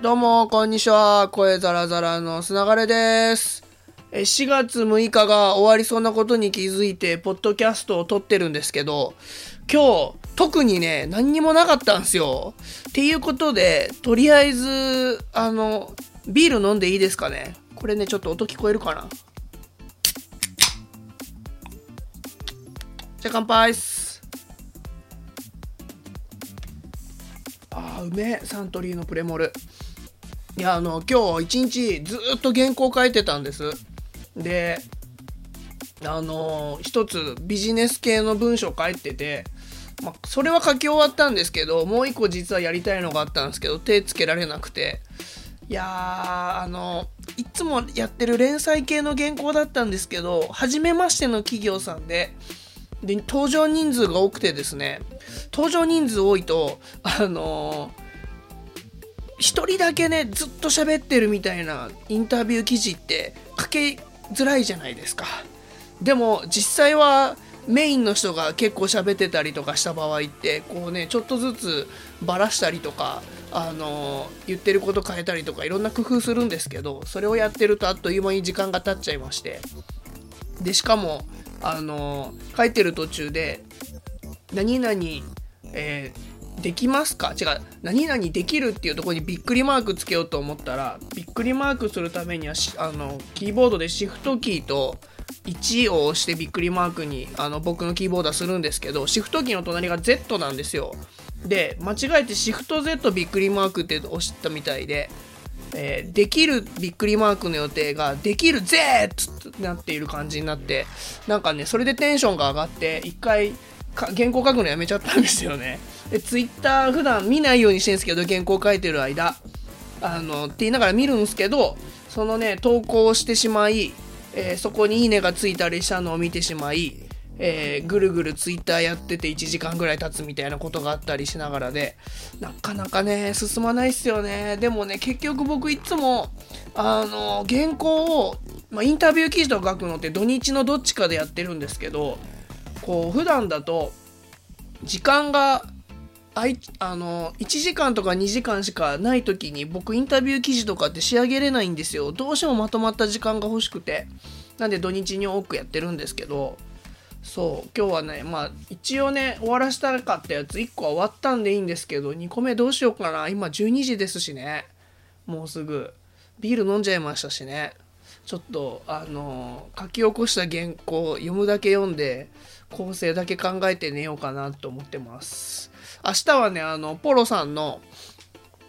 どうも、こんにちは。声ザラザラのすながれです。4月6日が終わりそうなことに気づいて、ポッドキャストを撮ってるんですけど、今日、特にね、何にもなかったんですよ。っていうことで、とりあえず、あの、ビール飲んでいいですかね。これね、ちょっと音聞こえるかな。じゃあ乾杯っす。あーうめえサントリーのプレモルいやあの今日一日ずっと原稿書いてたんです。であの一つビジネス系の文章書いてて、ま、それは書き終わったんですけどもう一個実はやりたいのがあったんですけど手つけられなくて。いやーあのいつもやってる連載系の原稿だったんですけど初めましての企業さんでで登場人数が多くてですね登場人数多いとあの一人だけねずっと喋ってるみたいなインタビュー記事って書けづらいじゃないですか。でも実際はメインの人が結構喋ってたりとかした場合ってこうねちょっとずつバラしたりとかあの言ってること変えたりとかいろんな工夫するんですけどそれをやってるとあっという間に時間が経っちゃいまして。でしかもあの書いてる途中で「何々、えーできますか?」違う「何々できる」っていうとこにびっくりマークつけようと思ったらびっくりマークするためにはあのキーボードでシフトキーと1を押してびっくりマークにあの僕のキーボードはするんですけどシフトキーの隣が Z なんですよで間違えてシフト Z びっくりマークって押したみたいでえーできるびっくりマークの予定ができるぜってなっている感じになってなんかねそれでテンションが上がって一回原稿書くのやめちゃったんですよね。でツイッター普段見ないようにしてるんですけど原稿書いてる間。あのって言いながら見るんですけどそのね投稿をしてしまい、えーそこにいいねがついたりしたのを見てしまいえーぐるぐるツイッターやってて1時間ぐらい経つみたいなことがあったりしながらでなかなかね進まないっすよね。でもね結局僕いつもあの原稿を、まあ、インタビュー記事とか書くのって土日のどっちかでやってるんですけどこう普段だと時間があいあの1時間とか2時間しかない時に僕インタビュー記事とかって仕上げれないんですよ。どうしてもまとまった時間が欲しくて。なんで土日に多くやってるんですけど。そう今日はねまあ一応ね終わらせたかったやつ1個は終わったんでいいんですけど2個目どうしようかな。今12時ですしね。もうすぐ。ビール飲んじゃいましたしね。ちょっとあの書き起こした原稿読むだけ読んで構成だけ考えて寝ようかなと思ってます。明日はねあのポロさんの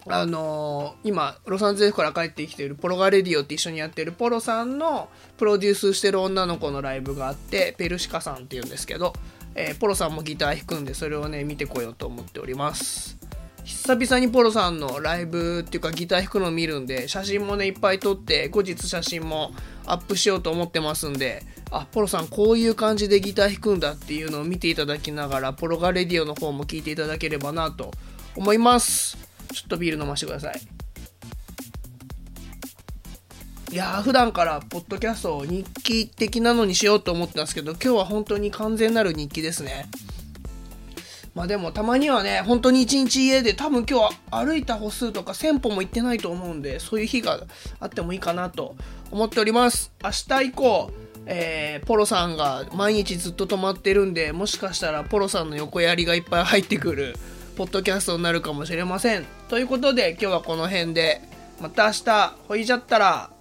あのー今ロサンゼルスから帰ってきているポロガレディオって一緒にやってるポロさんのプロデュースしてる女の子のライブがあってペルシカさんっていうんですけど、えーポロさんもギター弾くんでそれをね見てこようと思っております。久々にポロさんのライブっていうかギター弾くのを見るんで写真もねいっぱい撮って後日写真もアップしようと思ってますんであポロさんこういう感じでギター弾くんだっていうのを見ていただきながらポロガレディオの方も聞いていただければなと思います。ちょっとビール飲ませてください。いやー普段からポッドキャストを日記的なのにしようと思ってたんですけど今日は本当に完全なる日記ですね。まあでもたまにはね本当に一日家で多分今日は歩いた歩数とか1000歩も行ってないと思うんでそういう日があってもいいかなと思っております。明日以降えーポロさんが毎日ずっと泊まってるんでもしかしたらポロさんの横やりがいっぱい入ってくるポッドキャストになるかもしれません。ということで今日はこの辺でまた明日ほいじゃったら。